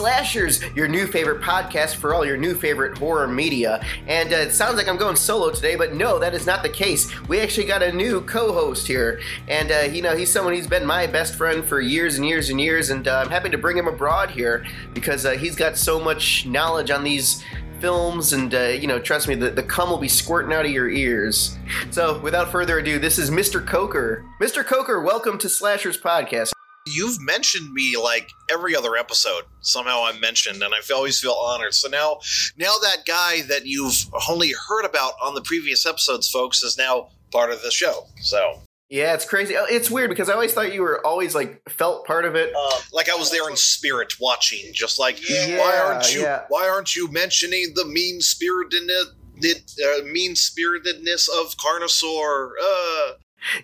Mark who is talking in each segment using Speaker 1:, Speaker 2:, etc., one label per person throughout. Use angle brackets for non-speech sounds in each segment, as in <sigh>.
Speaker 1: Slashers, your new favorite podcast for all your new favorite horror media. And uh, it sounds like I'm going solo today, but no, that is not the case. We actually got a new co-host here, and uh, you know he's someone who's been my best friend for years and years and years, and uh, I'm happy to bring him abroad here because uh, he's got so much knowledge on these films. And uh, you know trust me the, the cum will be squirting out of your ears. So without further ado this is mr coker. Mr coker welcome to slashers podcast
Speaker 2: you've mentioned me like every other episode somehow i'm mentioned and i always feel honored so now now that guy that you've only heard about on the previous episodes folks is now part of the show so
Speaker 1: yeah, it's crazy. Oh, It's weird because I always thought you were always like felt part of it.
Speaker 2: uh, like i was there in spirit watching just like
Speaker 1: Yeah,
Speaker 2: why aren't you
Speaker 1: yeah.
Speaker 2: why aren't you mentioning the mean spiritedness uh, mean spiritedness of carnosaur uh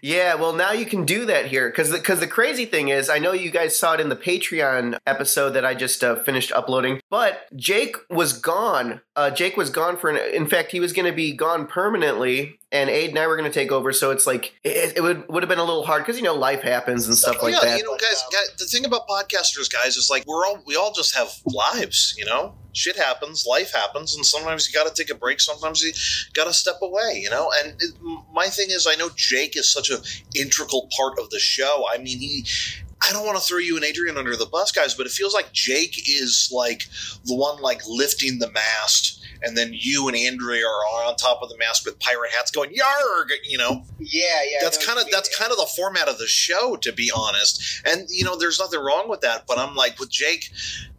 Speaker 1: Yeah, well now you can do that here because because the, crazy thing is I know you guys saw it in the Patreon episode that I just uh, finished uploading, but Jake was gone. Uh, Jake was gone for an. In fact, he was going to be gone permanently, and Aid and I were going to take over. So it's like it, it would would have been a little hard because you know life happens and stuff like that.
Speaker 2: yeah,
Speaker 1: that.
Speaker 2: you know, guys, guys. The thing about podcasters, guys, is like we're all we all just have lives. You know, shit happens, life happens, and sometimes you got to take a break. Sometimes you got to step away. You know, and it, my thing is, I know Jake is such an integral part of the show. I mean, he. I don't want to throw you and Adrian under the bus, guys, but it feels like Jake is like the one like lifting the mast, and then you and Andrea are on top of the mask with pirate hats, going "Yarg!" You know,
Speaker 3: Yeah, yeah.
Speaker 2: that's kind of that's kind of the format of the show to be honest and you know there's nothing wrong with that but i'm like with jake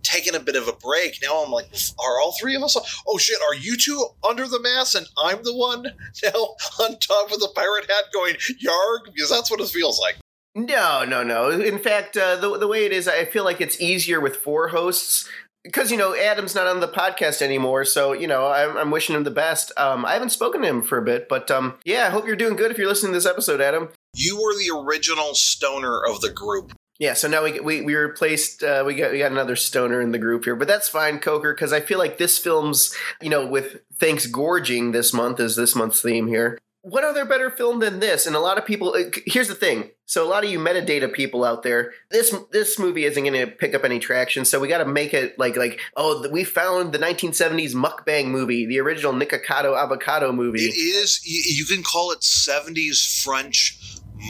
Speaker 2: taking a bit of a break now i'm like are all three of us oh shit are you two under the mask and i'm the one <laughs> now on top of the pirate hat going yarg because that's what it feels like
Speaker 1: No, no, no. In fact, uh, the the way it is, I feel like it's easier with four hosts because you know Adam's not on the podcast anymore. So you know, I'm, I'm wishing him the best. Um, I haven't spoken to him for a bit, but um, yeah, I hope you're doing good if you're listening to this episode, Adam.
Speaker 2: you were the original stoner of the group
Speaker 1: Yeah, so now we we we replaced uh, we got we got another stoner in the group here, but that's fine, Coker, because I feel like this film's you know with thanks gorging this month is this month's theme here. What other better film than this? And a lot of people. uh, Here's the thing. So a lot of you metadata people out there, this this movie isn't going to pick up any traction. So we got to make it like like oh we found the 1970s mukbang movie, the original Nikocado avocado movie.
Speaker 2: it is you, you can call it 70s french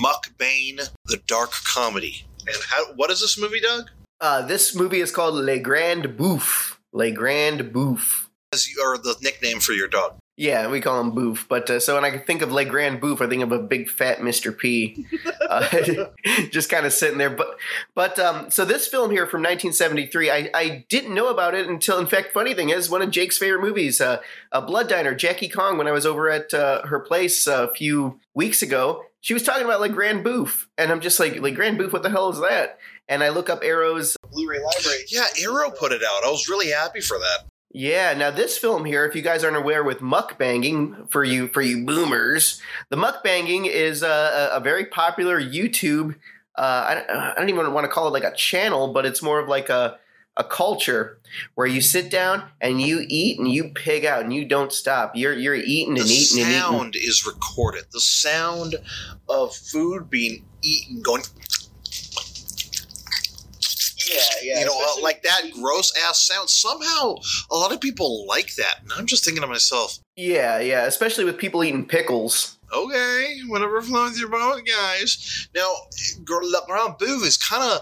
Speaker 2: mukbang the dark comedy and how what is this movie doug
Speaker 1: Uh, this movie is called Le Grand Bouffe. Le Grand Bouffe.
Speaker 2: as you are the nickname for your dog
Speaker 1: Yeah, we call him Boof. But uh, so when I think of Le Grand Bouffe, I think of a big fat Mr. P, uh, <laughs> just kind of sitting there. But but um, so this film here from 1973, I, I didn't know about it until, in fact, funny thing is one of Jake's favorite movies, uh, a Blood Diner, Jackie Kong. When I was over at uh, her place a few weeks ago, she was talking about Le Grand Bouffe, and I'm just like, Le Grand Bouffe, what the hell is that? And I look up Arrow's
Speaker 3: Blu-ray library.
Speaker 2: Yeah, Arrow put it out. I was really happy for that.
Speaker 1: Yeah, now this film here, if you guys aren't aware with mukbanging for you for you boomers, the mukbanging is a, a, very popular YouTube. Uh, I, don't, I don't even want to call it like a channel, but it's more of like a a culture where you sit down and you eat and you pig out and you don't stop. You're you're eating
Speaker 2: The
Speaker 1: and eating and eating.
Speaker 2: The sound is recorded. The sound of food being eaten, going,
Speaker 3: Yeah, yeah.
Speaker 2: you know, uh,
Speaker 3: especially-
Speaker 2: like that gross ass sound. Somehow, a lot of people like that. And I'm just thinking to myself,
Speaker 1: Yeah, yeah, especially with people eating pickles.
Speaker 2: okay, whatever flows with your boat, guys. Now, Gr- Le Grand Bouffe is kind of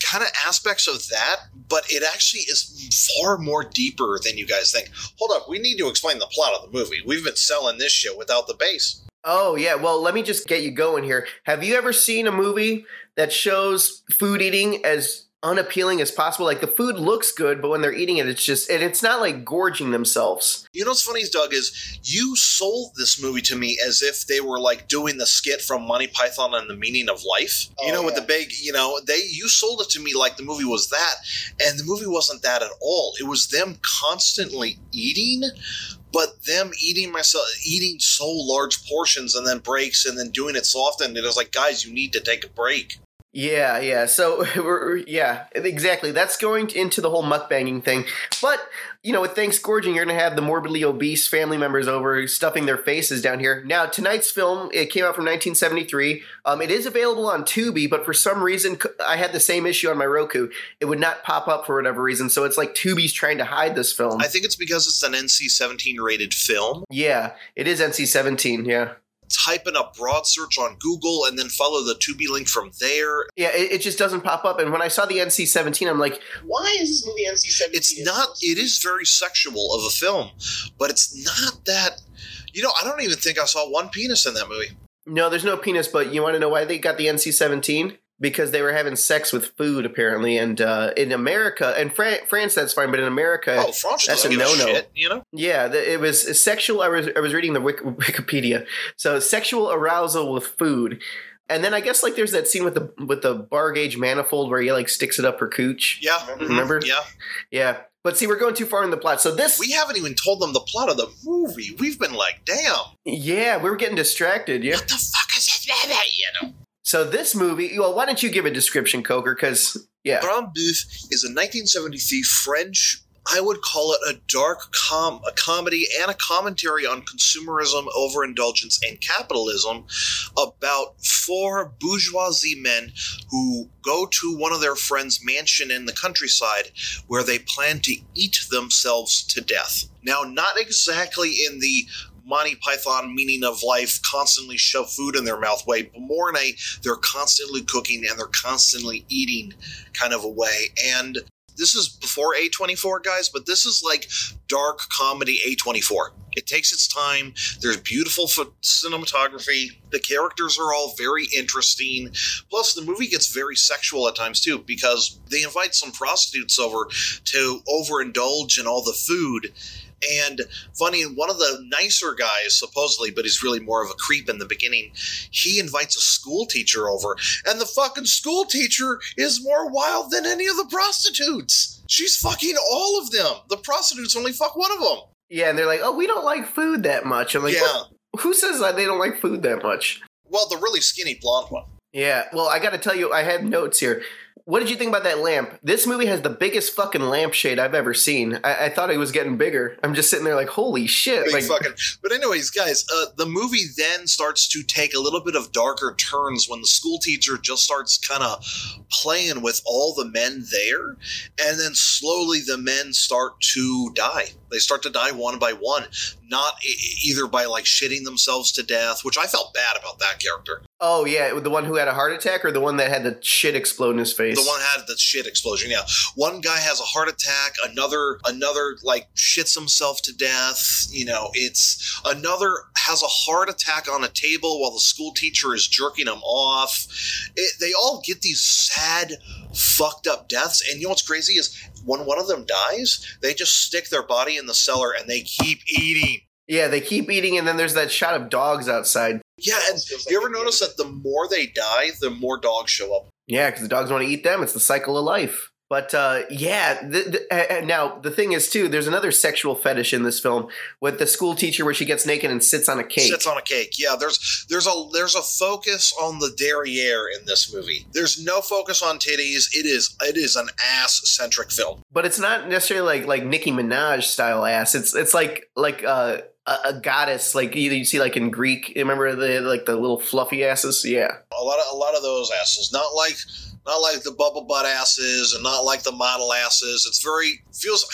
Speaker 2: kind of aspects of that, but it actually is far more deeper than you guys think. Hold up, we need to explain the plot of the movie. We've been selling this shit without the base.
Speaker 1: Oh yeah, well let me just get you going here. Have you ever seen a movie that shows food eating as unappealing as possible? Like the food looks good, but when they're eating it, it's just and it's not like gorging themselves.
Speaker 2: You know what's funny, Doug, is you sold this movie to me as if they were like doing the skit from Monty Python and the Meaning of Life. you
Speaker 3: Oh,
Speaker 2: know, with the big, you know, they you sold it to me like the movie was that, and the movie wasn't that at all. It was them constantly eating, but them eating myself eating so large portions and then breaks and then doing it so often. It was like, guys, you need to take a break.
Speaker 1: Yeah, yeah. So <laughs> we're yeah, exactly. That's going into the whole mukbanging thing. But you know, with thanks gorging, you're gonna have the morbidly obese family members over stuffing their faces down here. Now, tonight's film it came out from 1973. Um, it is available on Tubi, but for some reason, I had the same issue on my Roku. It would not pop up for whatever reason. So it's like Tubi's trying to hide this film.
Speaker 2: I think it's because it's an NC-17 rated film.
Speaker 1: yeah, it is NC-17. Yeah.
Speaker 2: Type in a broad search on Google and then follow the Tubi link from there.
Speaker 1: Yeah, it, it just doesn't pop up. And when I saw the NC-17, I'm like,
Speaker 3: Why is this movie NC-17?
Speaker 2: It's not. It is very sexual of a film, but it's not that. You know, I don't even think I saw one penis in that movie.
Speaker 1: No, there's no penis, but you want to know why they got the NC 17? Because they were having sex with food, apparently. And uh, in America, and Fran- France, that's fine, but in America,
Speaker 2: Oh, France
Speaker 1: that's a
Speaker 2: give a
Speaker 1: no-no.
Speaker 2: shit. You know,
Speaker 1: yeah, the, it was sexual. I was, I was reading the Wik- Wikipedia. So, sexual arousal with food. And then I guess like there's that scene with the with the bar gauge manifold where he like sticks it up her cooch.
Speaker 2: yeah,
Speaker 3: Remember?
Speaker 2: mhm,
Speaker 1: Remember?
Speaker 2: Yeah,
Speaker 1: Yeah, but see, we're going too far in the plot. So this,
Speaker 2: we haven't even told them the plot of the movie. We've been like, damn,
Speaker 1: yeah, we were getting distracted. Yeah.
Speaker 2: what the fuck is this movie? <laughs> You know,
Speaker 1: So this movie, well, why don't you give a description, Coker? Because yeah,
Speaker 2: Grand Bouffe is a 1973 French. I would call it a dark com a comedy and a commentary on consumerism, overindulgence, and capitalism about four bourgeoisie men who go to one of their friends' mansion in the countryside where they plan to eat themselves to death. Now, not exactly in the Monty Python meaning of life, constantly shove food in their mouth way, but more in a they're constantly cooking and they're constantly eating kind of a way. And this is before A24, guys, but this is like dark comedy A24. It takes its time. There's beautiful ph- cinematography. The characters are all very interesting. Plus, the movie gets very sexual at times too, because they invite some prostitutes over to overindulge in all the food. And funny, one of the nicer guys, supposedly, but he's really more of a creep in the beginning, he invites a school teacher over, and the fucking school teacher is more wild than any of the prostitutes. She's fucking all of them. The prostitutes only fuck one of them.
Speaker 1: yeah, and they're like, oh, we don't like food that much. I'm like,
Speaker 2: yeah.
Speaker 1: "What? who says that they don't like food that much?
Speaker 2: Well, the really skinny blonde one.
Speaker 1: Yeah, well, I got to tell you, I had notes here. What did you think about that lamp? This movie has the biggest fucking lampshade I've ever seen. I, I thought it was getting bigger. I'm just sitting there like, holy shit!
Speaker 2: Big
Speaker 1: Like,
Speaker 2: fucking. But anyways, guys, uh, the movie then starts to take a little bit of darker turns when the school teacher just starts kind of playing with all the men there, and then slowly the men start to die. They start to die one by one, not either by like shitting themselves to death, which I felt bad about that character.
Speaker 1: oh yeah, the one who had a heart attack or the one that had the shit explode in his face.
Speaker 2: The one had the shit explosion. Yeah, one guy has a heart attack. Another, another like shits himself to death. You know, it's another has a heart attack on a table while the school teacher is jerking him off. It, they all get these sad, fucked up deaths. And you know what's crazy is when one of them dies, they just stick their body in the cellar and they keep eating.
Speaker 1: yeah, they keep eating, and then there's that shot of dogs outside.
Speaker 2: Yeah, and
Speaker 3: Feels
Speaker 2: you ever
Speaker 3: a
Speaker 2: notice that the more they die, the more dogs show up?
Speaker 1: Yeah, because the dogs want to eat them. It's the cycle of life. But uh, yeah, th- th- uh, uh, now the thing is too. There's another sexual fetish in this film with the school teacher where she gets naked and sits on a cake.
Speaker 2: Sits on a cake. Yeah, there's there's a there's a focus on the derriere in this movie. There's no focus on titties. It is it is an ass centric film.
Speaker 1: but it's not necessarily like like Nicki Minaj style ass. It's it's like like uh, a, a goddess, like you, you see like in Greek. You Remember the like the little fluffy asses? Yeah,
Speaker 2: A lot of a lot of those asses. Not like not like the bubble butt asses and not like the model asses. It's very feels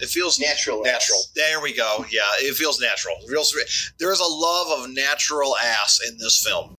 Speaker 2: it feels
Speaker 3: Natural.
Speaker 2: Natural. There we go. Yeah, it feels natural. Real. There is a love of natural ass in this film.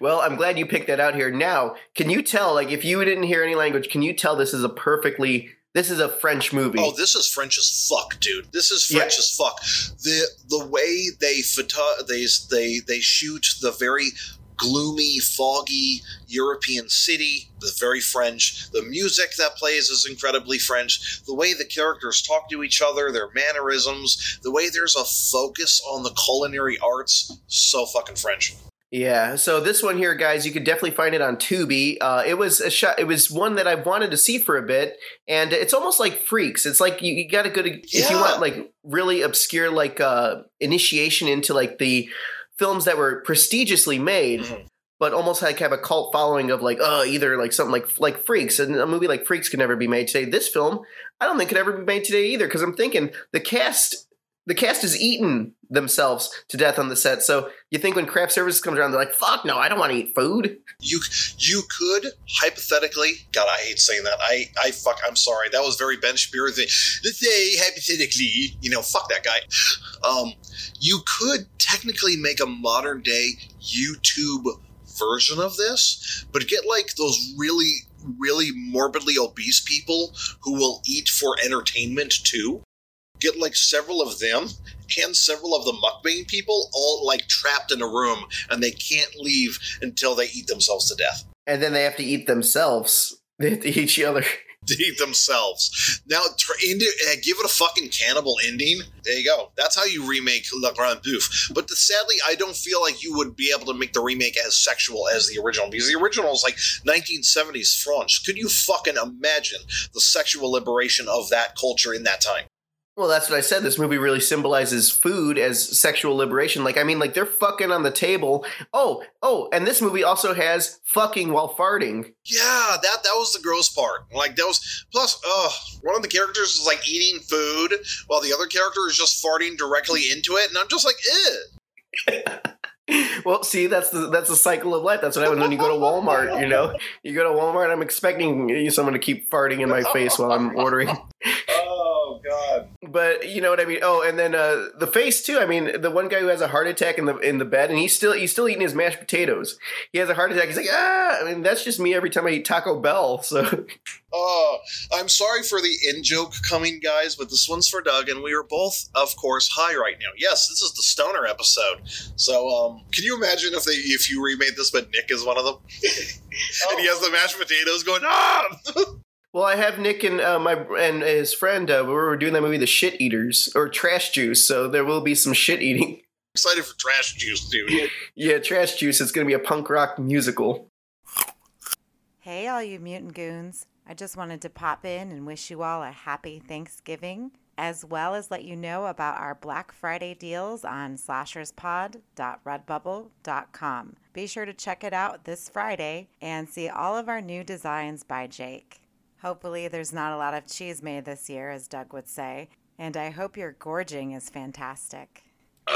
Speaker 1: Well, I'm glad you picked that out here. Now, can you tell, like, if you didn't hear any language, can you tell this is a perfectly, this is a French movie?
Speaker 2: Oh, this is French as fuck, dude. This is French
Speaker 1: Yeah.
Speaker 2: as fuck. The the way they photo they they they shoot the very gloomy, foggy European city, the very French. The music that plays is incredibly French. The way the characters talk to each other, their mannerisms, the way there's a focus on the culinary arts, so fucking French.
Speaker 1: Yeah, so this one here, guys, you could definitely find it on Tubi. Uh, it was a shot. It was one that I've wanted to see for a bit, and it's almost like Freaks. It's like you, you got to go to if you want like really obscure like uh, initiation into like the films that were prestigiously made.
Speaker 2: Mhm.
Speaker 1: but almost like have a cult following of like, uh, either like something like like Freaks, and a movie like Freaks could never be made today. This film, I don't think could ever be made today either, because I'm thinking the cast. The cast is eating themselves to death on the set. So you think when craft services comes around, they're like, "Fuck no, I don't want to eat food."
Speaker 2: You you could hypothetically, God, I hate saying that. I I fuck. I'm sorry. That was very Ben Shapiro thing. Let's say hypothetically, you know, fuck that guy. Um, you could technically make a modern day YouTube version of this, but get like those really really morbidly obese people who will eat for entertainment too. Get like several of them and several of the mukbang people all like trapped in a room and they can't leave until they eat themselves to death.
Speaker 1: And then they have to eat themselves. <laughs> They have to eat each other. <laughs>
Speaker 2: To eat themselves. Now, tr- uh, give it a fucking cannibal ending. There you go. That's how you remake Le Grand Bouffe. But the, sadly, I don't feel like you would be able to make the remake as sexual as the original because the original is like 1970s France. Could you fucking imagine the sexual liberation of that culture in that time?
Speaker 1: Well, that's what I said. This movie really symbolizes food as sexual liberation. Like, I mean, like they're fucking on the table. Oh, oh, and this movie also has fucking while farting.
Speaker 2: Yeah, that that was the gross part. Like that was plus, uh, one of the characters is like eating food while the other character is just farting directly into it, and I'm just like, ew. <laughs>
Speaker 1: Well, see, that's the that's the cycle of life. That's what happens when you go to Walmart. You know, you go to Walmart. I'm expecting someone to keep farting in my face while I'm ordering. <laughs>
Speaker 2: Oh god.
Speaker 1: But you know what I mean. Oh, and then uh, the face too. I mean, the one guy who has a heart attack in the in the bed, and he's still he's still eating his mashed potatoes. He has a heart attack. He's like, ah. I mean, that's just me every time I eat Taco Bell. So
Speaker 2: Oh, I'm sorry for the in joke coming, guys, but this one's for Doug, and we are both, of course, high right now. Yes, this is the stoner episode. So, um, can you imagine if they if you remade this, but Nick is one of them, <laughs> and he has the mashed potatoes going ah. <laughs>
Speaker 1: Well, I have Nick and uh, my and his friend. Uh, we were doing that movie, The Shit Eaters or Trash Juice. So there will be some shit eating. <laughs>
Speaker 2: Excited for trash juice, dude.
Speaker 1: Yeah, Trash Juice. It's going to be a punk rock musical.
Speaker 4: Hey, all you mutant goons. I just wanted to pop in and wish you all a happy Thanksgiving, as well as let you know about our Black Friday deals on slasherspod.redbubble.com. Be sure to check it out this Friday and see all of our new designs by Jake. Hopefully, there's not a lot of cheese made this year, as Doug would say, and I hope your gorging is fantastic.
Speaker 2: But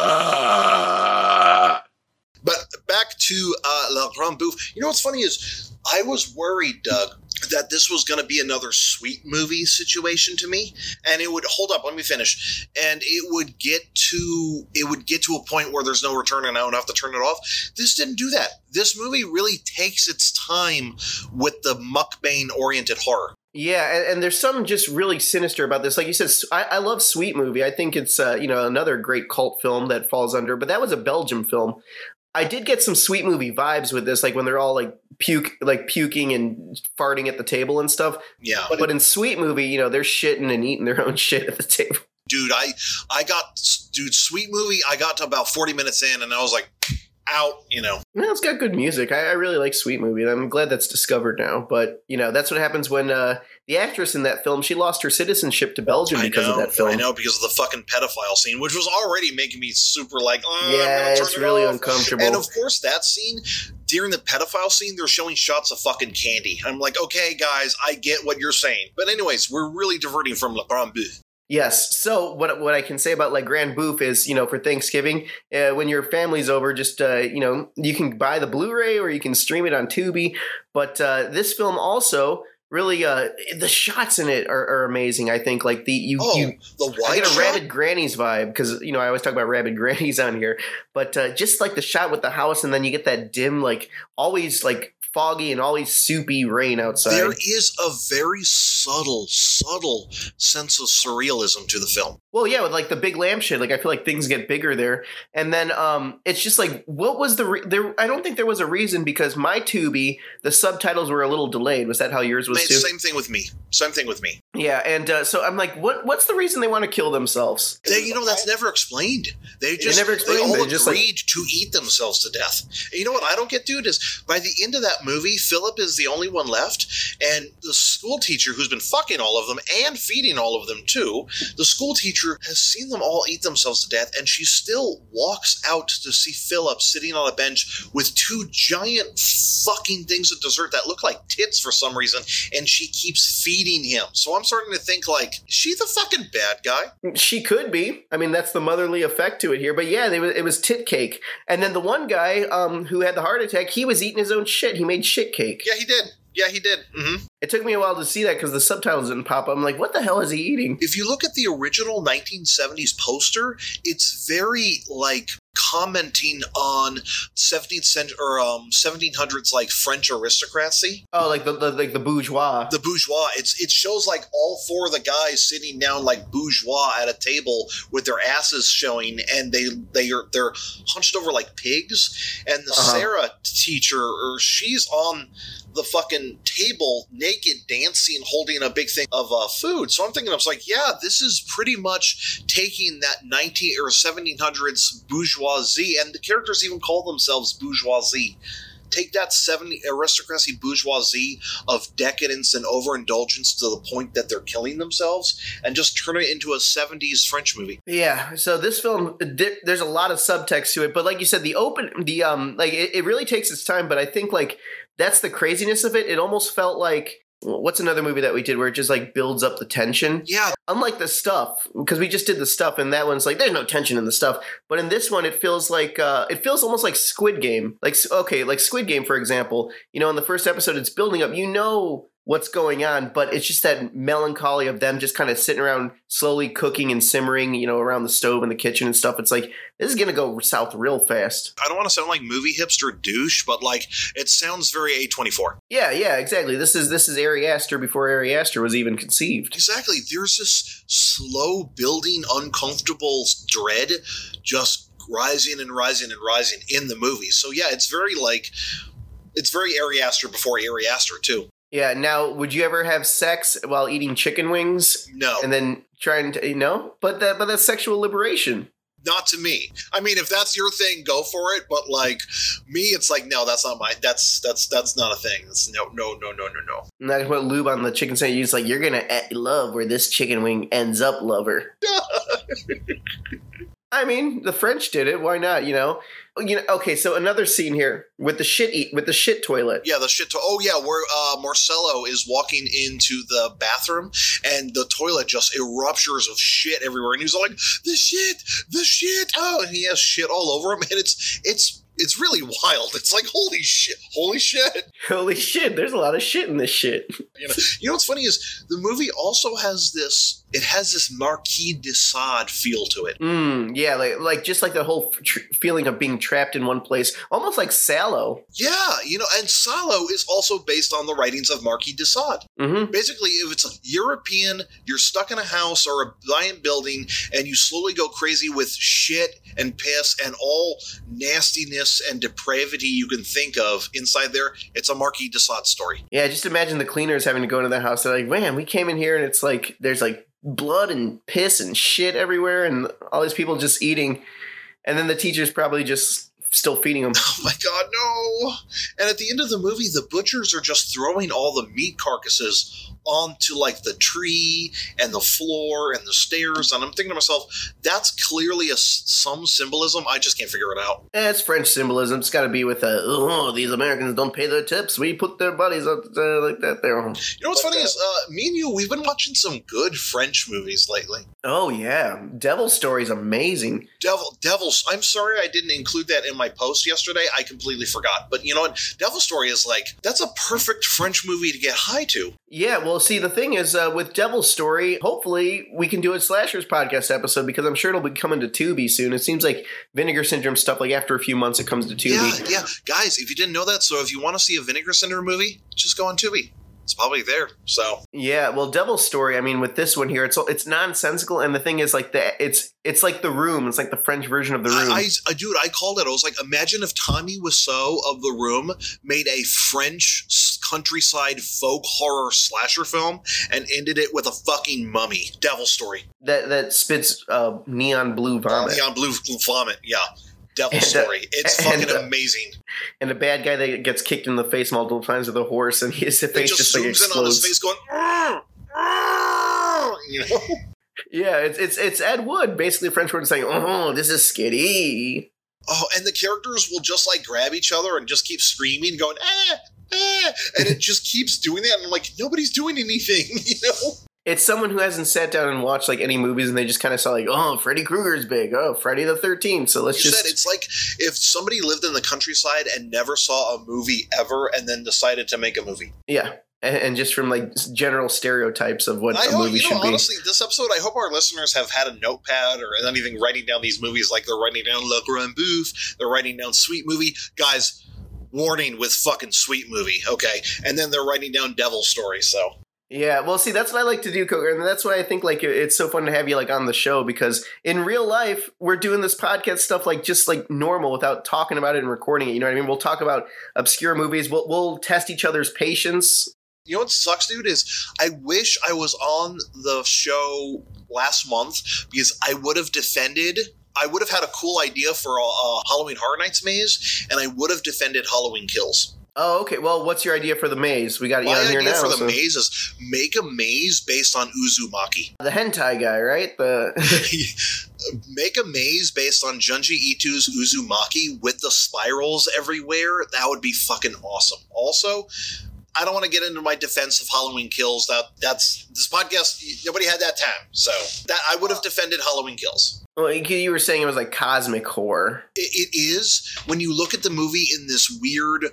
Speaker 2: back to uh, La Grande Bouffe. You know what's funny is I was worried, Doug, that this was going to be another sweet movie situation to me, and it would hold up. Let me finish, and it would get to it would get to a point where there's no return, and I would have to turn it off. This didn't do that. This movie really takes its time with the mukbang oriented horror.
Speaker 1: Yeah, and, and there's something just really sinister about this. Like you said, I love Sweet Movie. I think it's uh, you know another great cult film that falls under. But that was a Belgium film. I did get some Sweet Movie vibes with this, like when they're all like puke, like puking and farting at the table and stuff.
Speaker 2: Yeah,
Speaker 1: But in Sweet Movie, you know, they're shitting and eating their own <laughs> shit at the table.
Speaker 2: dude, I I got dude sweet movie. I got to about forty minutes in, and I was like, out. You know,
Speaker 1: No, it's got good music. I, I really like Sweet Movie. I'm glad that's discovered now. But you know, that's what happens when uh, the actress in that film she lost her citizenship to Belgium because
Speaker 2: know,
Speaker 1: of that film.
Speaker 2: I know because of the fucking pedophile scene, which was already making me super like, "Uh, I'm
Speaker 1: Yeah, it's
Speaker 2: it
Speaker 1: really
Speaker 2: off."
Speaker 1: uncomfortable.
Speaker 2: And of course, that scene during the pedophile scene, they're showing shots of fucking candy. I'm like, okay, guys, I get what you're saying, but anyways, we're really diverting from Le Grand Bouffe.
Speaker 1: Yes. So what what I can say about like Grand Bouffe is, you know, for Thanksgiving, uh, when your family's over, just uh, you know, you can buy the Blu-ray or you can stream it on Tubi. But uh, this film also really, uh, the shots in it are, are amazing. I think like the you
Speaker 2: Oh,
Speaker 1: you
Speaker 2: the
Speaker 1: I get a
Speaker 2: shot?
Speaker 1: rabid grannies vibe because you know I always talk about rabid <laughs> grannies on here, but uh, just like the shot with the house, and then you get that dim, like always like foggy and always soupy rain outside.
Speaker 2: There is a very subtle, subtle sense of surrealism to the film.
Speaker 1: Well, yeah, with like the big lampshade, like I feel like things get bigger there, and then um, it's just like, what was the re- there? I don't think there was a reason because my Tubi, the subtitles were a little delayed. Was that how yours was two.
Speaker 2: same thing with me. Same thing with me.
Speaker 1: Yeah, and uh, so I'm like, what? What's the reason they want to kill themselves?
Speaker 2: They, you know, that's never explained. They just
Speaker 1: never explained.
Speaker 2: They all
Speaker 1: They just, like-
Speaker 2: agreed to eat themselves to death. And you know what I don't get, dude? Is by the end of that movie, Philip is the only one left, and the school teacher who's been fucking all of them and feeding all of them too. The school teacher has seen them all eat themselves to death, and she still walks out to see Philip sitting on a bench with two giant fucking things of dessert that look like tits for some reason, and she keeps feeding him. So I'm starting to think like, is she the fucking bad guy?
Speaker 1: She could be. I mean, that's the motherly effect to it here. But yeah, they, it was tit cake. And then the one guy um, who had the heart attack, he was eating his own shit. He made shit cake.
Speaker 2: Yeah, he did. Yeah, he did. hmm
Speaker 1: It took me a while to see that because the subtitles didn't pop up. I'm like, what the hell is he eating?
Speaker 2: If you look at the original 1970s poster, it's very like commenting on 17th century or um 1700s like French aristocracy.
Speaker 1: Oh, like the, the like the bourgeois.
Speaker 2: The bourgeois. It's it shows like all four of the guys sitting down like bourgeois at a table with their asses showing, and they they are they're hunched over like pigs. And the
Speaker 1: Uh-huh.
Speaker 2: Sarah teacher, or she's on the fucking table naked dancing holding a big thing of uh, food so i'm thinking i was like yeah this is pretty much taking that 19 or 1700s bourgeoisie and the characters even call themselves bourgeoisie take that 70 aristocracy bourgeoisie of decadence and overindulgence to the point that they're killing themselves and just turn it into a 70s french movie
Speaker 1: Yeah, so this film, there's a lot of subtext to it, but like you said, the open, the um, like it, it really takes its time. But I think like that's the craziness of it. It almost felt like what's another movie that we did where it just like builds up the tension.
Speaker 2: yeah
Speaker 1: Unlike the stuff, because we just did the stuff, and that one's like there's no tension in the stuff. But in this one, it feels like uh, it feels almost like Squid Game. Like okay, like Squid Game for example. You know, in the first episode, it's building up. You know what's going on, but it's just that melancholy of them just kind of sitting around slowly cooking and simmering, you know, around the stove in the kitchen and stuff. It's like this is gonna go south real fast.
Speaker 2: i don't want to sound like movie hipster douche but like it sounds very a24
Speaker 1: Yeah, yeah, exactly. This is this is Ari Aster before Ari Aster was even conceived.
Speaker 2: Exactly. There's this slow building, uncomfortable dread just rising and rising and rising in the movie. So yeah, it's very like it's very Ari Aster before Ari Aster too.
Speaker 1: Yeah. Now, would you ever have sex while eating chicken wings
Speaker 2: No,
Speaker 1: and then trying to you know? But that but that's sexual liberation.
Speaker 2: not to me. I mean, if that's your thing, go for it. But like me, it's like no, that's not my. That's that's that's not a thing. That's no no no no no no.
Speaker 1: And that's what lube on the chicken sandwich. It's like you're gonna love where this chicken wing ends up, lover. <laughs> I mean, the French did it. Why not? You know. You know. Okay, so another scene here with the shit eat with the shit toilet.
Speaker 2: Yeah, the shit. To- oh yeah, where uh, Marcello is walking into the bathroom and the toilet just eruptures of shit everywhere, and he's like, "The shit, the shit!" Oh, and he has shit all over him, and it's it's it's really wild. It's like holy shit, holy shit. <laughs>
Speaker 1: Holy shit! There's a lot of shit in this shit.
Speaker 2: You know, you know what's funny is the movie also has this. It has this Marquis de Sade feel to it.
Speaker 1: Mm, yeah, like like just like the whole tr- feeling of being trapped in one place, almost like Salo.
Speaker 2: Yeah, you know, and Salo is also based on the writings of Marquis de Sade.
Speaker 1: Mm-hmm.
Speaker 2: Basically, if it's a European, you're stuck in a house or a giant building, and you slowly go crazy with shit and piss and all nastiness and depravity you can think of inside there. It's a Marquis de Sade story.
Speaker 1: Yeah, just imagine the cleaners having to go into their house. They're like, man, we came in here and it's like there's like blood and piss and shit everywhere, and all these people just eating, and then the teacher's probably just still feeding them. <laughs>
Speaker 2: Oh my god, no! And at the end of the movie, the butchers are just throwing all the meat carcasses onto like the tree and the floor and the stairs. And I'm thinking to myself, that's clearly a some symbolism. I just can't figure it out.
Speaker 1: Eh, it's French symbolism. It's got to be with a oh, these Americans don't pay their tips. We put their bodies up uh, like that there.
Speaker 2: You know what's
Speaker 3: But,
Speaker 2: funny
Speaker 3: uh,
Speaker 2: is uh, me and you, we've been watching some good French movies lately.
Speaker 1: Oh yeah, Devil Story's amazing.
Speaker 2: Devil, Devils. I'm sorry I didn't include that in my post yesterday. I completely forgot. But you know what? Devil Story is like that's a perfect French movie to get high to.
Speaker 1: Yeah, well, see, the thing is, uh, with Devil Story, hopefully we can do a Slashers podcast episode because I'm sure it'll be coming to Tubi soon. It seems like Vinegar Syndrome stuff, like after a few months, it comes to Tubi.
Speaker 2: Yeah, yeah, guys. If you didn't know that, so if you want to see a Vinegar Syndrome movie, just go on Tubi. It's probably there. So
Speaker 1: Yeah, well, Devil's Story. I mean, with this one here, it's it's nonsensical, and the thing is, like the it's it's like the Room. It's like the French version of the Room.
Speaker 2: I, I, dude, I called it. I was like, imagine if Tommy Wiseau of The Room made a French countryside folk horror slasher film and ended it with a fucking mummy. Devil Story.
Speaker 1: That that spits uh, neon blue vomit.
Speaker 2: Neon blue vomit. Yeah. Devil Story. It's fucking
Speaker 1: uh,
Speaker 2: amazing.
Speaker 1: and a bad guy that gets kicked in the face multiple times with a horse, and <laughs> his
Speaker 2: It
Speaker 1: face
Speaker 2: just
Speaker 1: just, like
Speaker 2: zooms in on his
Speaker 1: explodes.
Speaker 2: face going, "Arr! Arr!" you know? <laughs>
Speaker 1: Yeah, it's it's it's Ed Wood, basically French word saying, "Oh, this is skitty."
Speaker 2: Oh, and the characters will just like grab each other and just keep screaming, going, eh, eh, and it just keeps doing that. And I'm like, nobody's doing anything, <laughs> you know?
Speaker 1: It's someone who hasn't sat down and watched like any movies, and they just kind of saw like, "Oh, Freddy Krueger's big. Oh, Friday the Thirteenth. So let's
Speaker 2: You
Speaker 1: just
Speaker 2: said it's like if somebody lived in the countryside and never saw a movie ever and then decided to make a movie.
Speaker 1: yeah." And, just from like general stereotypes of what
Speaker 2: I
Speaker 1: a
Speaker 2: hope,
Speaker 1: movie should
Speaker 2: know,
Speaker 1: be.
Speaker 2: honestly, this episode, I hope our listeners have had a notepad or anything writing down these movies like they're writing down Le Grand Bouffe, they're writing down Sweet Movie. Guys, warning with fucking Sweet Movie, okay? And then they're writing down Devil Story, so.
Speaker 1: Yeah, well, see, that's what I like to do, Coker, and that's why I think like it's so fun to have you like on the show because in real life we're doing this podcast stuff like just like normal without talking about it and recording it. You know what I mean? We'll talk about obscure movies. We'll we'll test each other's patience.
Speaker 2: You know what sucks, dude, is I wish I was on the show last month because I would have defended. I would have had a cool idea for a, a Halloween Horror Nights maze, and I would have defended Halloween Kills.
Speaker 1: Oh, okay. Well, what's your idea for the maze? We got
Speaker 2: My
Speaker 1: on here
Speaker 2: idea
Speaker 1: now.
Speaker 2: for the
Speaker 1: so-
Speaker 2: maze is make a maze based on Uzumaki.
Speaker 1: the hentai guy, right? The <laughs>
Speaker 2: make a maze based on Junji Ito's Uzumaki with the spirals everywhere. That would be fucking awesome. Also, I don't want to get into my defense of Halloween Kills. That that's this podcast. Nobody had that time, so that I would have defended Halloween Kills.
Speaker 1: well, you you were saying it was like cosmic horror.
Speaker 2: It, it is when you look at the movie in this weird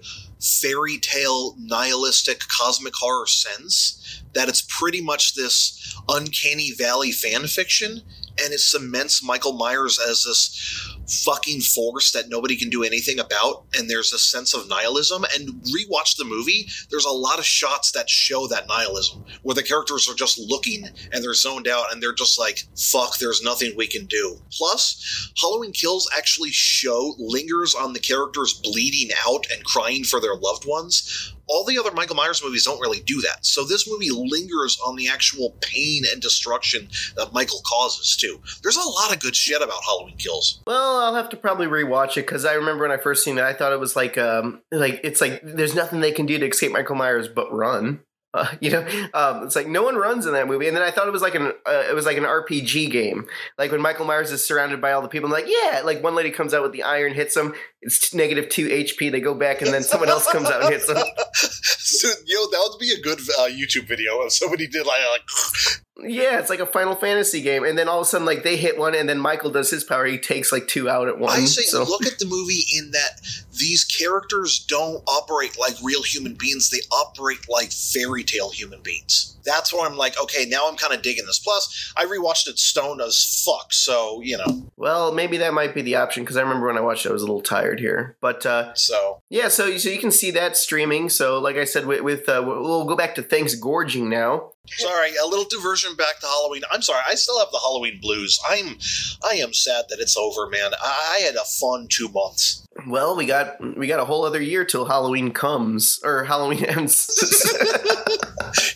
Speaker 2: fairy tale nihilistic cosmic horror sense that it's pretty much this uncanny valley fan fiction and it cements michael myers as this fucking force that nobody can do anything about and there's a sense of nihilism. And rewatch the movie there's a lot of shots that show that nihilism where the characters are just looking and they're zoned out and they're just like fuck there's nothing we can do. Plus halloween kills actually show lingers on the characters bleeding out and crying for their loved ones all the other Michael Myers movies don't really do that. So this movie lingers on the actual pain and destruction that Michael causes too. There's a lot of good shit about Halloween Kills.
Speaker 1: Well, I'll have to probably rewatch it because I remember when I first seen it, I thought it was like, um, like it's like there's nothing they can do to escape Michael Myers but run. <laughs> Uh, you know, um, it's like no one runs in that movie, and then I thought it was like an uh, it was like an RPG game, like when Michael Myers is surrounded by all the people. Like, yeah, like one lady comes out with the iron, hits them, it's negative two HP. They go back, and then someone else comes out and hits them. <laughs>
Speaker 2: so, yo, that would be a good uh, YouTube video if somebody did like, like <laughs>
Speaker 1: Yeah, it's like a Final Fantasy game, and then all of a sudden, like they hit one, and then Michael does his power. He takes like two out at once.
Speaker 2: I say
Speaker 1: so.
Speaker 2: look at the movie in that these characters don't operate like real human beings. They operate like fairy tale human beings. That's where I'm like, okay, now I'm kind of digging this. Plus, I rewatched it stoned as fuck, so you know,
Speaker 1: Well, maybe that might be the option because I remember when I watched it, I was a little tired here. But uh,
Speaker 2: so
Speaker 1: yeah, so so you can see that streaming. So like I said, with, with uh, we'll go back to thanks gorging now.
Speaker 2: Sorry, a little diversion back to Halloween. I'm sorry, I still have the Halloween blues. I'm, I am sad that it's over, man. I, I had a fun two months.
Speaker 1: Well, we got we got a whole other year till Halloween comes or Halloween <laughs> ends.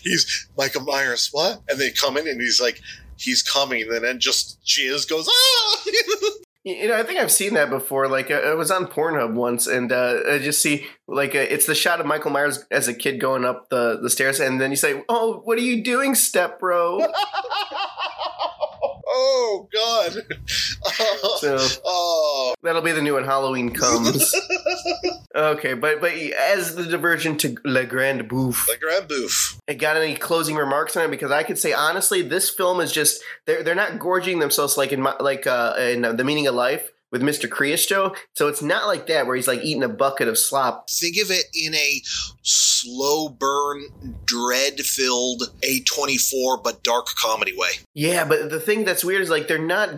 Speaker 1: <laughs>
Speaker 2: He's Michael Myers, what? And they come in and he's like, he's coming, and then just jizz goes, ah! <laughs>
Speaker 1: You know, I think I've seen that before. Like, uh, I was on Pornhub once, and uh, I just see like uh, it's the shot of Michael Myers as a kid going up the, the stairs, and then you say, "Oh, what are you doing, step bro?" <laughs>
Speaker 2: oh God!
Speaker 1: so <laughs>
Speaker 2: oh,
Speaker 1: that'll be the new one. Halloween comes. <laughs> okay, but but as the diversion to Le Grand Bouffe,
Speaker 2: Le Grand Bouffe.
Speaker 1: got any closing remarks on it? Because I could say honestly, this film is just they're they're not gorging themselves like in my, like uh, in the meaning of life with Mr. Creosote. So it's not like that where he's like eating a bucket of slop.
Speaker 2: Think of it in a slow burn, dread filled A24 but dark comedy way.
Speaker 1: Yeah, but the thing that's weird is like they're not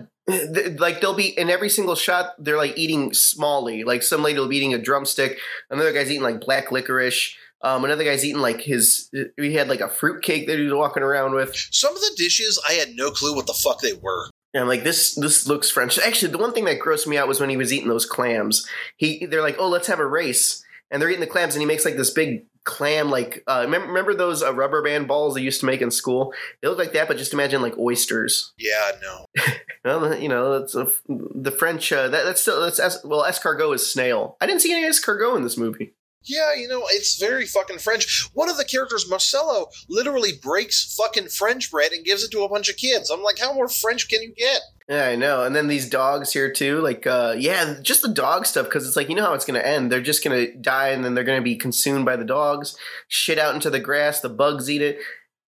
Speaker 1: like they'll be in every single shot they're like eating smally. Like some lady will be eating a drumstick, another guy's eating like black licorice. Um, another guy's eating like his. He had like a fruit cake that he was walking around with.
Speaker 2: Some of the dishes, I had no clue what the fuck they were.
Speaker 1: And I'm like, this this looks French. Actually, the one thing that grossed me out was when he was eating those clams. He they're like, oh, let's have a race. and they're eating the clams, and he makes like this big clam like uh remember, those uh, rubber band balls they used to make in school they look like that but just imagine like oysters
Speaker 2: Yeah, no. <laughs>
Speaker 1: well you know that's a, the french uh, that, that's still that's well escargot is snail i didn't see any escargot in this movie
Speaker 2: Yeah, you know, it's very fucking French. One of the characters, Marcello, literally breaks fucking French bread and gives it to a bunch of kids. I'm like, how more French can you get?
Speaker 1: yeah i know and then these dogs here too like uh yeah just the dog stuff because it's like you know how it's gonna end they're just gonna die and then they're gonna be consumed by the dogs shit out into the grass the bugs eat it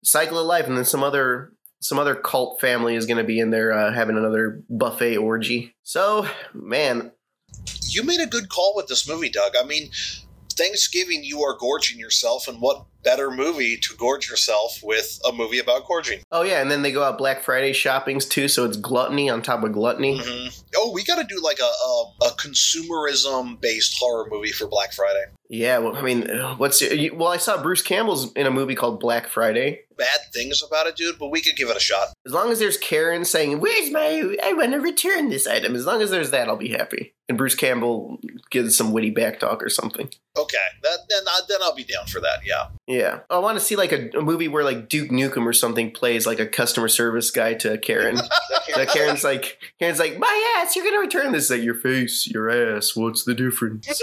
Speaker 1: cycle of life and then some other some other cult family is gonna be in there uh, having another buffet orgy so man
Speaker 2: You made a good call with this movie, Doug. I mean, Thanksgiving, you are gorging yourself, and what better movie to gorge yourself with a movie about gorging?
Speaker 1: Oh yeah, and then they go out Black Friday shoppings too, so it's gluttony on top of gluttony.
Speaker 2: hmm Oh, we got to do like a, a, a consumerism based horror movie for Black Friday.
Speaker 1: Yeah, well, I mean, what's you- well? I saw Bruce Campbell's in a movie called Black Friday.
Speaker 2: Bad things about it, dude, but we could give it a shot.
Speaker 1: As long as there's Karen saying, "Where's my? I want to return this item." As long as there's that, I'll be happy. And Bruce Campbell gives some witty back talk or something.
Speaker 2: Okay, that then I, then I'll be down for that. Yeah.
Speaker 1: Yeah, I want to see like a, a movie where like Duke Nukem or something plays like a customer service guy to Karen. <laughs> so Karen's like, Karen's like, "My ass, you're gonna return this." Like your face, your ass. What's the difference? <laughs>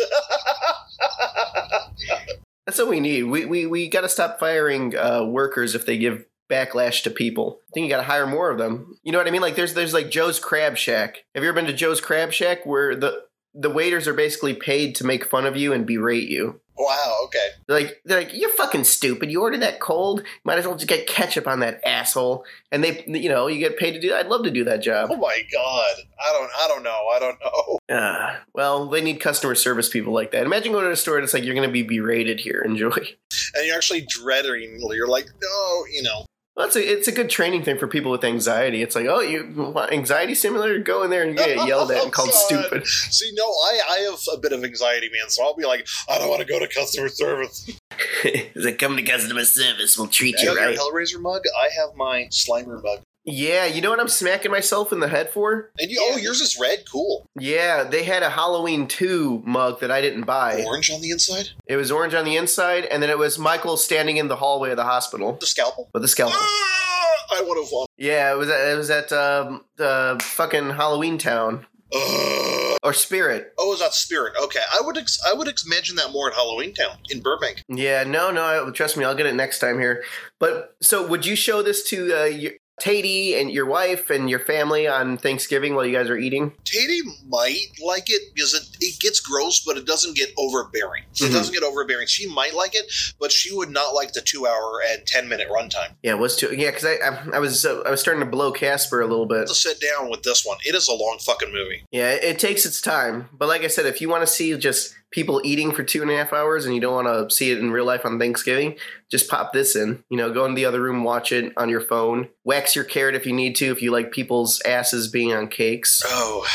Speaker 1: That's what we need. We we, we got to stop firing uh, workers if they give backlash to people. I think you got to hire more of them. You know what I mean? Like there's there's like Joe's Crab Shack. Have you ever been to Joe's Crab Shack where the the waiters are basically paid to make fun of you and berate you?
Speaker 2: wow. Okay.
Speaker 1: They're like they're like you're fucking stupid. You ordered that cold. Might as well just get ketchup on that asshole. And they you know you get paid to do. I'd love to do that job.
Speaker 2: Oh my god. I don't. I don't know. I don't know. <laughs>
Speaker 1: Uh, well, they need customer service people like that. Imagine going to a store and it's like you're going to be berated here. Enjoy.
Speaker 2: And you're actually dreading. You're like, no. You know.
Speaker 1: Well, it's a, it's a good training thing for people with anxiety. It's like, oh, you want anxiety simulator? Go in there and get yelled at and <laughs> oh, called
Speaker 2: God.
Speaker 1: stupid.
Speaker 2: See, no, I I have a bit of anxiety, man. So I'll be like, I don't want to go to customer service. <laughs>
Speaker 1: it's like, come to customer service. We'll treat
Speaker 2: I
Speaker 1: you
Speaker 2: have
Speaker 1: right.
Speaker 2: your Hellraiser mug. I have my Slimer mug.
Speaker 1: Yeah, you know what I'm smacking myself in the head for?
Speaker 2: And you, oh, yours is red. Cool.
Speaker 1: Yeah, they had a Halloween 2 mug that I didn't buy.
Speaker 2: Orange on the inside.
Speaker 1: It was orange on the inside, and then it was Michael standing in the hallway of the hospital
Speaker 2: The scalpel.
Speaker 1: with the scalpel.
Speaker 2: Ah, I would have won.
Speaker 1: Yeah, it was at, it was at um, the fucking Halloween Town
Speaker 2: Ugh.
Speaker 1: or Spirit.
Speaker 2: Oh, is that Spirit? Okay, I would ex- I would ex- imagine that more at Halloween Town in Burbank.
Speaker 1: Yeah, no, no. I- Trust me, I'll get it next time here. But so, would you show this to uh, your, Tatey and your wife and your family on Thanksgiving while you guys are eating?
Speaker 2: Tatey might like it because it, it gets gross, but it doesn't get overbearing. It
Speaker 1: Mhm.
Speaker 2: doesn't get overbearing. She might like it, but she would not like the two hour and ten minute runtime.
Speaker 1: Yeah, it was too. Yeah, because I, I I was uh, I was starting to blow Casper a little bit.
Speaker 2: To sit down with this one, it is a long fucking movie.
Speaker 1: Yeah, it takes its time. But like I said, if you want to see just people eating for two and a half hours and you don't want to see it in real life on Thanksgiving, just pop this in. You know, go in the other room, watch it on your phone. Wax your carrot if you need to, if you like people's asses being on cakes.
Speaker 2: Oh,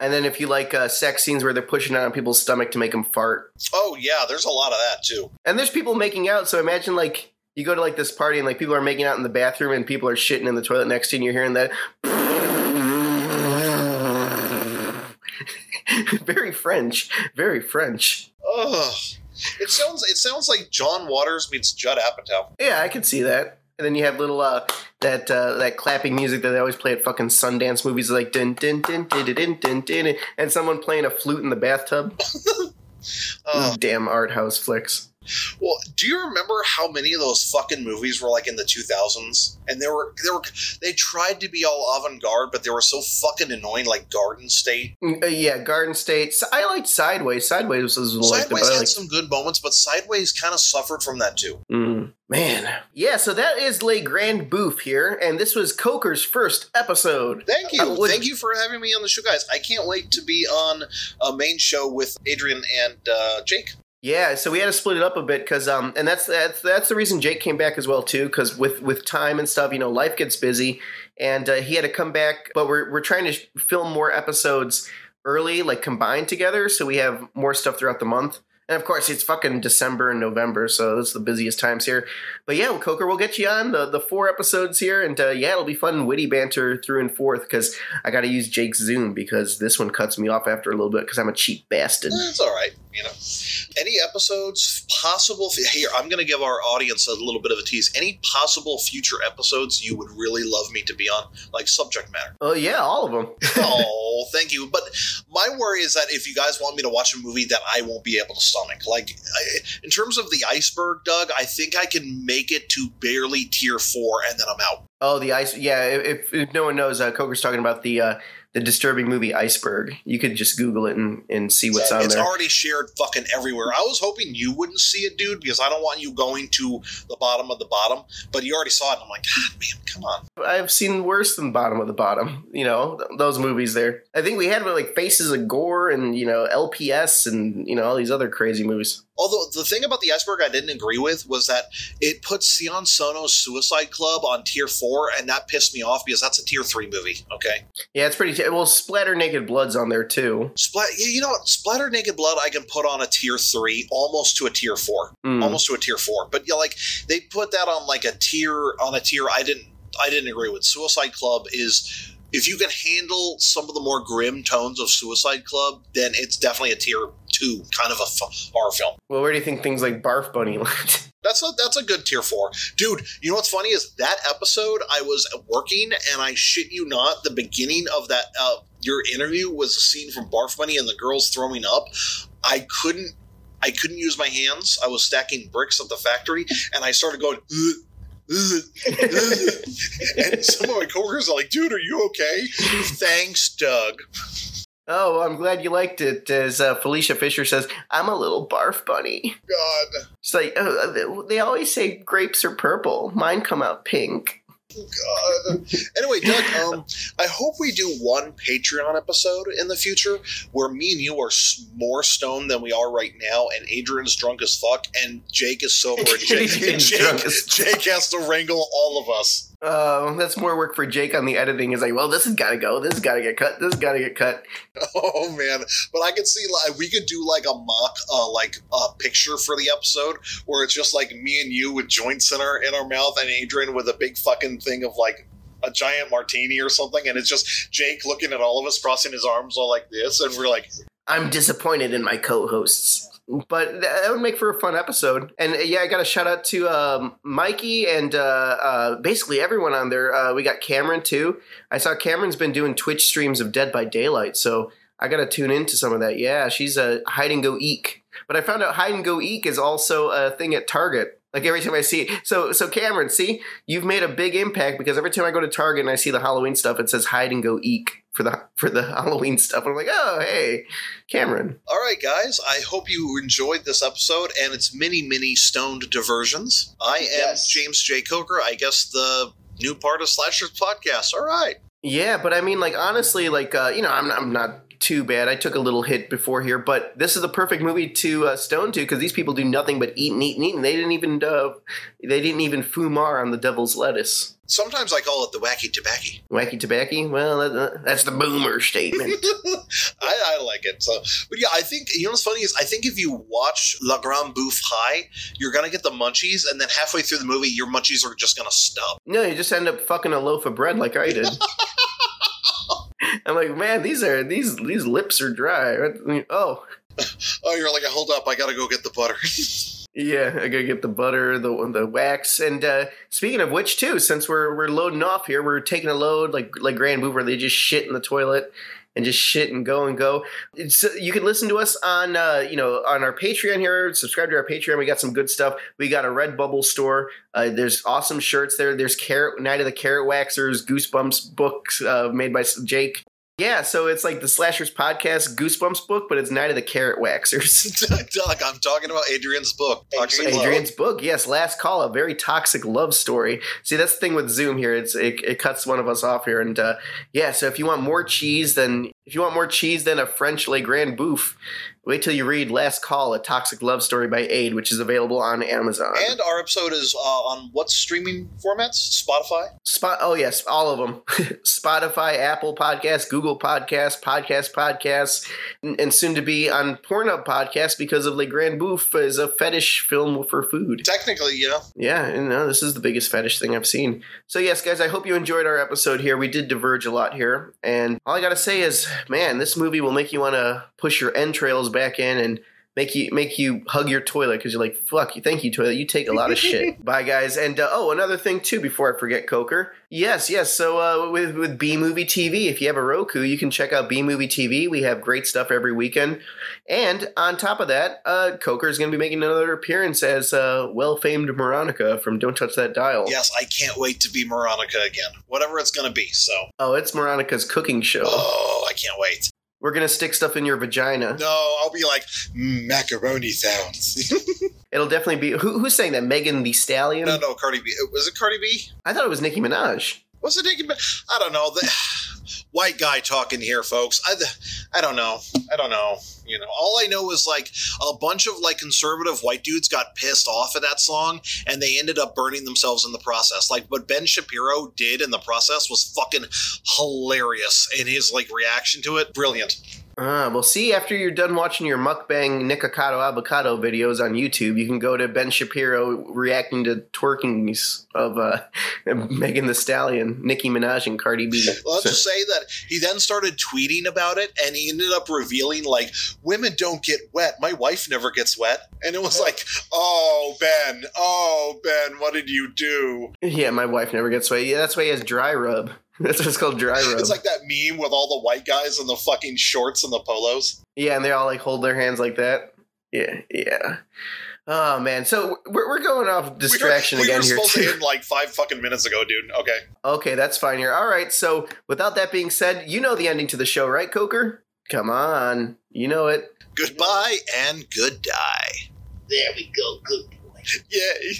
Speaker 1: And then if you like uh, sex scenes where they're pushing it on people's stomach to make them fart.
Speaker 2: oh yeah, there's a lot of that too.
Speaker 1: And there's people making out, so imagine like you go to like this party and like people are making out in the bathroom and people are shitting in the toilet next to you and you're hearing that <laughs> very French. Very French.
Speaker 2: Ugh. It sounds it sounds like John Waters meets Judd Apatow.
Speaker 1: Yeah, I can see that. And then you have little uh that uh that clapping music that they always play at fucking Sundance movies like din din din din din din din, and someone playing a flute in the bathtub. <laughs>
Speaker 2: Uh,
Speaker 1: Damn art house flicks.
Speaker 2: Well, do you remember how many of those fucking movies were like in the 2000s? And they were they were they tried to be all avant-garde, but they were so fucking annoying, like Garden State.
Speaker 1: Mm, uh, yeah, Garden State. I liked Sideways. Sideways was, like the
Speaker 2: Sideways
Speaker 1: but
Speaker 2: had
Speaker 1: liked-
Speaker 2: some good moments, but Sideways kind of suffered from that too.
Speaker 1: Mm, man. Yeah, so that is Le Grand Bouffe here, and this was Coker's first episode.
Speaker 2: Thank you,
Speaker 1: Uh,
Speaker 2: thank you for having me on the show, guys. I can't wait to be on a main show with Adrian and uh, Jake.
Speaker 1: Yeah, so we had to split it up a bit because, um, and that's that's that's the reason Jake came back as well too. Because with with time and stuff, you know, life gets busy, and uh, he had to come back. But we're we're trying to film more episodes early, like combined together, so we have more stuff throughout the month. And of course, it's fucking December and November, so it's the busiest times here. But yeah, Coker, we'll get you on the, the four episodes here, and uh, yeah, it'll be fun, witty banter through and forth because I got to use Jake's Zoom because this one cuts me off after a little bit because I'm a cheap bastard.
Speaker 2: That's all right. You know, any episodes possible? Here, I'm going to give our audience a little bit of a tease. Any possible future episodes you would really love me to be on, like subject matter?
Speaker 1: Oh yeah, all of them.
Speaker 2: oh, <laughs> <laughs> thank you. But my worry is that if you guys want me to watch a movie that I won't be able to stomach, like I, in terms of the iceberg, Doug, I think I can make it to barely tier four, and then I'm out.
Speaker 1: Oh, the ice. Yeah, if, if no one knows, uh, Coker's talking about the uh, the disturbing movie Iceberg. You could just Google it and, and see what's on
Speaker 2: it's
Speaker 1: there.
Speaker 2: It's already shared fucking everywhere. I was hoping you wouldn't see it, dude, because I don't want you going to the bottom of the bottom. But you already saw it. And I'm like, God, man, come on.
Speaker 1: I've seen worse than Bottom of the Bottom. You know th- those movies there. I think we had like Faces of Gore and you know LPS and you know all these other crazy movies.
Speaker 2: Although the thing about the iceberg I didn't agree with was that it put Sion Sono's Suicide Club on tier four, and that pissed me off because that's a tier three movie. Okay,
Speaker 1: Yeah, it's pretty. T- well, Splatter Naked Blood's on there too.
Speaker 2: Splat. yeah, You know what? Splatter Naked Blood I can put on a tier three, almost to a tier four,
Speaker 1: Mm.
Speaker 2: almost to a tier four. But yeah, like they put that on like a tier on a tier. I didn't. I didn't agree with. Suicide Club is. If you can handle some of the more grim tones of Suicide Club, then it's definitely a tier two kind of a f- horror film.
Speaker 1: Well, where do you think things like Barf Bunny <laughs> land?
Speaker 2: That's a that's a good tier four, dude. You know what's funny is that episode I was working and I shit you not, the beginning of that uh, your interview was a scene from Barf Bunny and the girls throwing up. I couldn't I couldn't use my hands. I was stacking bricks at the factory and I started going. <laughs> and some of my coworkers are like, "Dude, are you okay?" Thanks, Doug.
Speaker 1: oh, I'm glad you liked it. As uh, Felicia Fisher says, I'm a little Barf Bunny.
Speaker 2: God,
Speaker 1: It's like oh, they always say grapes are purple. Mine come out pink.
Speaker 2: God. Anyway, Doug, um, I hope we do one Patreon episode in the future where me and you are more stoned than we are right now, and Adrian's drunk as fuck, and Jake is sober, and <laughs> Jake, and Jake, Jake has to wrangle all of us.
Speaker 1: Oh, that's more work for Jake on the editing. Is like, well, this has got to go. This has got to get cut. This has got to get cut. <laughs>
Speaker 2: Oh man! But I could see like we could do like a mock, uh, like a picture for the episode where it's just like me and you with joints in our in our mouth, and Adrian with a big fucking thing of like a giant martini or something, and it's just Jake looking at all of us, crossing his arms all like this, and we're like,
Speaker 1: I'm disappointed in my co-hosts. But that would make for a fun episode. And uh, yeah, I got a shout out to um, Mikey and uh, uh, basically everyone on there. Uh, we got Cameron too. I saw Cameron's been doing Twitch streams of Dead by Daylight, so I got to tune into some of that. Yeah, she's a hide and go eek. But I found out hide and go eek is also a thing at Target. Like every time I see it. So so Cameron, see, you've made a big impact because every time I go to Target and I see the Halloween stuff, it says hide and go eek for the for the <laughs> Halloween stuff. I'm like, oh hey, Cameron.
Speaker 2: "All right, guys, I hope you enjoyed this episode and its many, many stoned diversions. I am
Speaker 3: Yes.
Speaker 2: James J. Coker. I guess the new part of Slashers podcast. All right."
Speaker 1: Yeah, but I mean, like honestly, like uh, you know, I'm I'm not too bad. I took a little hit before here, but this is the perfect movie to uh, stone to because these people do nothing but eat and eat and eat, and they didn't even uh, they didn't even fumar on the devil's lettuce.
Speaker 2: Sometimes I call it the wacky tobacco.
Speaker 1: Wacky tobacco? Well, that, that's the boomer statement. <laughs>
Speaker 2: I, I like it. So, but yeah, I think you know what's funny is I think if you watch La Grande Bouffe High, you're gonna get the munchies, and then halfway through the movie, your munchies are just gonna stop.
Speaker 1: no, you just end up fucking a loaf of bread like I did. <laughs> I'm like, man, these are these these lips are dry. Oh,
Speaker 2: Oh, you're like, hold up, I gotta go get the butter. <laughs>
Speaker 1: Yeah, I gotta get the butter, the the wax, and uh, speaking of which, too, since we're we're loading off here, we're taking a load like like Grand Mover. They just shit in the toilet and just shit and go and go. It's, you can listen to us on uh, you know on our Patreon here. Subscribe to our Patreon. We got some good stuff. We got a Redbubble store. Uh, there's awesome shirts there. There's Carrot Night of the Carrot Waxers, Goosebumps books uh, made by Jake. Yeah, so it's like the Slashers podcast Goosebumps book, but it's Night of the Carrot Waxers. <laughs>
Speaker 2: Doug, I'm talking about Adrian's book, Toxic
Speaker 3: Adrian's
Speaker 2: Love.
Speaker 1: Book, yes, last call, a very toxic love story. See, that's the thing with Zoom here; it's it, it cuts one of us off here, and uh, yeah. So if you want more cheese than if you want more cheese than a French Le Grand Bouffe, wait till you read Last Call, a toxic love story by Aid, which is available on Amazon.
Speaker 2: And our episode is uh, on what streaming formats? Spotify.
Speaker 1: Spot. Oh yes, all of them. <laughs> Spotify, Apple Podcasts, Google Podcasts, Podcast Podcasts, and, and soon to be on Pornhub Podcast because of Le Grand Bouffe is a fetish film for food.
Speaker 2: Technically, yeah.
Speaker 1: Yeah, and uh, this is the biggest fetish thing I've seen. So yes, guys, I hope you enjoyed our episode here. We did diverge a lot here, and all I gotta say is, man, this movie will make you want to push your entrails back in and make you make you hug your toilet because you're like, fuck you, thank you, toilet. You take a lot of shit. <laughs> Bye, guys. And uh, oh, another thing too, before I forget, Coker. Yes, yes. So uh, with with B Movie TV, if you have a Roku, you can check out B Movie TV. We have great stuff every weekend. And on top of that, uh, Coker is going to be making another appearance as uh, well famed Veronica from Don't Touch That Dial.
Speaker 2: Yes, I can't wait to be Veronica again. Whatever it's going to be. So,
Speaker 1: Oh, it's Veronica's cooking show.
Speaker 2: oh, I can't wait.
Speaker 1: We're going to stick stuff in your vagina.
Speaker 2: No, I'll be like "Mm, macaroni sounds. <laughs>
Speaker 1: It'll definitely be. Who, who's saying that? Megan Thee Stallion?
Speaker 2: no, no, Cardi B. Was it Cardi B?
Speaker 1: I thought it was Nicki Minaj.
Speaker 2: It Nicki? Minaj? I don't know. The <sighs> white guy talking here, folks. I, I don't know. I don't know. You know, all I know is like a bunch of like conservative white dudes got pissed off at that song, and they ended up burning themselves in the process. Like what Ben Shapiro did in the process was fucking hilarious, and his like reaction to it, brilliant.
Speaker 1: Ah, well, see, after you're done watching your mukbang Nikocado Avocado videos on YouTube, you can go to Ben Shapiro reacting to twerkings of uh, <laughs> Megan Thee Stallion, Nicki Minaj, and Cardi B.
Speaker 2: Let's just say that he then started tweeting about it, and he ended up revealing like, "Women don't get wet. My wife never gets wet," and it was like, "Oh Ben, oh Ben, what did you do?"
Speaker 1: yeah, my wife never gets wet. Yeah, that's why he has dry rub. <laughs> That's what it's called, dry rub.
Speaker 2: It's like that meme with all the white guys in the fucking shorts and the polos.
Speaker 1: yeah, and they all like hold their hands like that. Yeah, yeah. Oh man, so we're, we're going off distraction
Speaker 2: we were, we
Speaker 1: again
Speaker 2: were
Speaker 1: here
Speaker 2: supposed
Speaker 1: too.
Speaker 2: to end like five fucking minutes ago, dude. Okay.
Speaker 1: Okay, that's fine here. All right, so without that being said, you know the ending to the show, right, Coker? Come on, you know it.
Speaker 2: Goodbye and good die.
Speaker 3: There we go. Good boy.
Speaker 2: Yay.